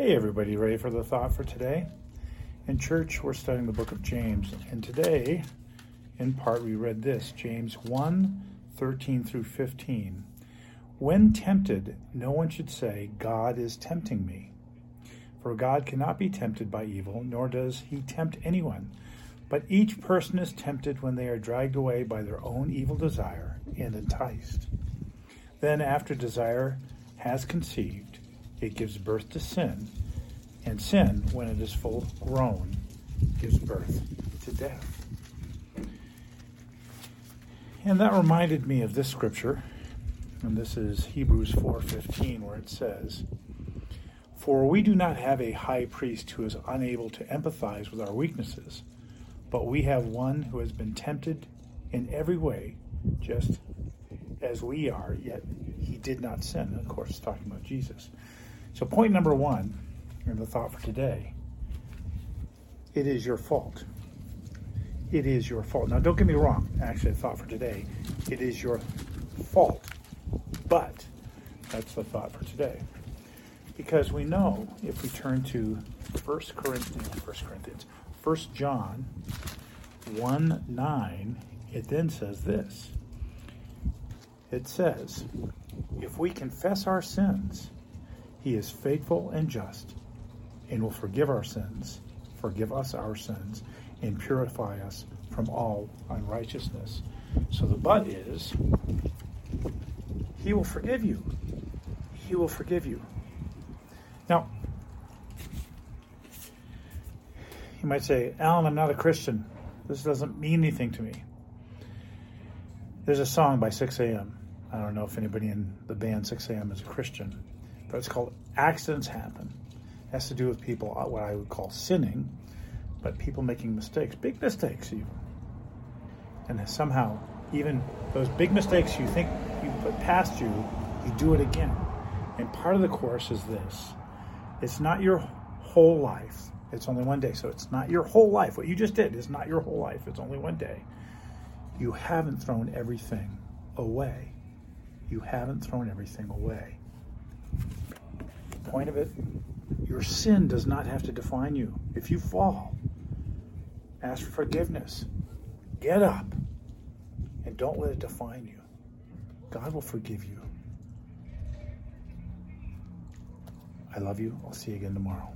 Hey, everybody, ready for the thought for today? In church, we're studying the book of James, and today, in part, we read this James 1 13 through 15. When tempted, no one should say, God is tempting me. For God cannot be tempted by evil, nor does he tempt anyone. But each person is tempted when they are dragged away by their own evil desire and enticed. Then, after desire has conceived, it gives birth to sin, and sin, when it is full grown, gives birth to death. And that reminded me of this scripture, and this is Hebrews 4:15 where it says, "For we do not have a high priest who is unable to empathize with our weaknesses, but we have one who has been tempted in every way, just as we are, yet he did not sin." of course, talking about Jesus. So, point number one in the thought for today it is your fault. It is your fault. Now, don't get me wrong. Actually, the thought for today it is your fault. But that's the thought for today. Because we know if we turn to 1 Corinthians, 1 Corinthians, 1 John 1 9, it then says this. It says, If we confess our sins, he is faithful and just and will forgive our sins, forgive us our sins, and purify us from all unrighteousness. So the but is, He will forgive you. He will forgive you. Now, you might say, Alan, I'm not a Christian. This doesn't mean anything to me. There's a song by Sixx:A.M. I don't know if anybody in the band Sixx:A.M. is a Christian but it's called accidents happen. It has to do with people, uh, what I would call sinning, but people making mistakes, big mistakes even. And somehow, even those big mistakes you think you put past you, you do it again. And part of the course is this it's not your whole life, it's only one day. So it's not your whole life. What you just did is not your whole life, it's only one day. You haven't thrown everything away. You haven't thrown everything away point of it, your sin does not have to define you. If you fall, ask for forgiveness. Get up and don't let it define you. God will forgive you. I love you. I'll see you again tomorrow.